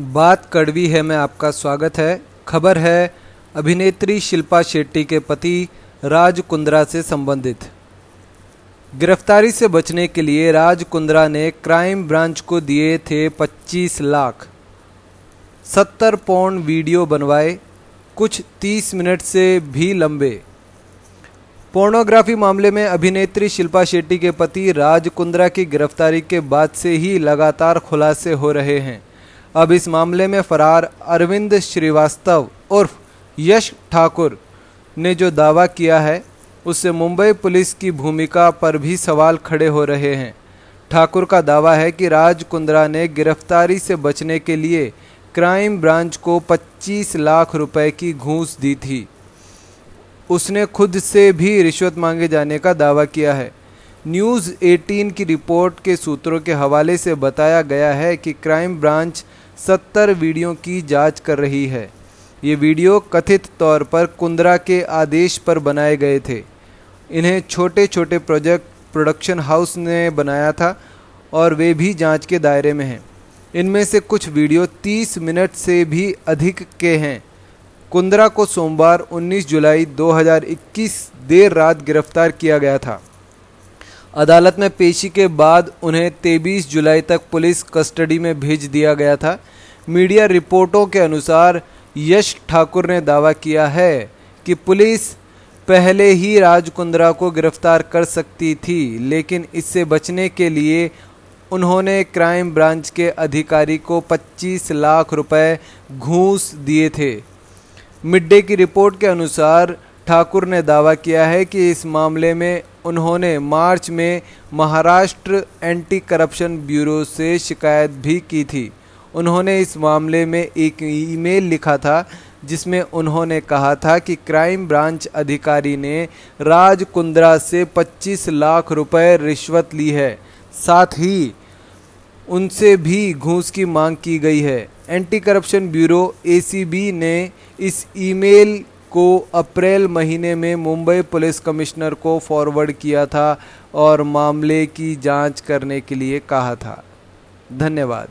बात कड़वी है, में आपका स्वागत है। खबर है, अभिनेत्री शिल्पा शेट्टी के पति राज कुंद्रा से संबंधित। गिरफ्तारी से बचने के लिए राज कुंद्रा ने क्राइम ब्रांच को दिए थे 25 लाख। 70 पौन वीडियो बनवाए, कुछ 30 मिनट से भी लंबे। पोर्नोग्राफी मामले में अभिनेत्री शिल्पा शेट्टी के पति राज कुंद्रा की गिरफ्तारी के बाद से ही लगातार खुलासे हो रहे हैं। अब इस मामले में फरार अरविंद श्रीवास्तव उर्फ़ यश ठाकुर ने जो दावा किया है, उससे मुंबई पुलिस की भूमिका पर भी सवाल खड़े हो रहे हैं। ठाकुर का दावा है कि राज कुंद्रा ने गिरफ्तारी से बचने के लिए क्राइम ब्रांच को 25 लाख रुपए की घूस दी थी। उसने खुद से भी रिश्वत मांगे जाने का दावा किया है। न्यूज़ 18 की रिपोर्ट के सूत्रों के हवाले से बताया गया है कि क्राइम ब्रांच 70 वीडियो की जाँच कर रही है। ये वीडियो कथित तौर पर कुंद्रा के आदेश पर बनाए गए थे। इन्हें छोटे छोटे प्रोजेक्ट प्रोडक्शन हाउस ने बनाया था और वे भी जाँच के दायरे में हैं। इनमें से कुछ वीडियो 30 मिनट से भी अधिक के हैं। कुंद्रा को सोमवार 19 जुलाई 2021 देर रात गिरफ़्तार किया गया था। अदालत में पेशी के बाद उन्हें 23 जुलाई तक पुलिस कस्टडी में भेज दिया गया था। मीडिया रिपोर्टों के अनुसार यश ठाकुर ने दावा किया है कि पुलिस पहले ही राज कुंद्रा को गिरफ़्तार कर सकती थी, लेकिन इससे बचने के लिए उन्होंने क्राइम ब्रांच के अधिकारी को 25 लाख रुपए घूस दिए थे। मिड डे की रिपोर्ट के अनुसार ठाकुर ने दावा किया है कि इस मामले में उन्होंने मार्च में महाराष्ट्र एंटी करप्शन ब्यूरो से शिकायत भी की थी। उन्होंने इस मामले में एक ईमेल लिखा था, जिसमें उन्होंने कहा था कि क्राइम ब्रांच अधिकारी ने राज कुंद्रा से 25 लाख रुपए रिश्वत ली है। साथ ही उनसे भी घूस की मांग की गई है। एंटी करप्शन ब्यूरो एसीबी ने इस ईमेल को अप्रैल महीने में मुंबई पुलिस कमिश्नर को फॉरवर्ड किया था और मामले की जाँच करने के लिए कहा था। धन्यवाद।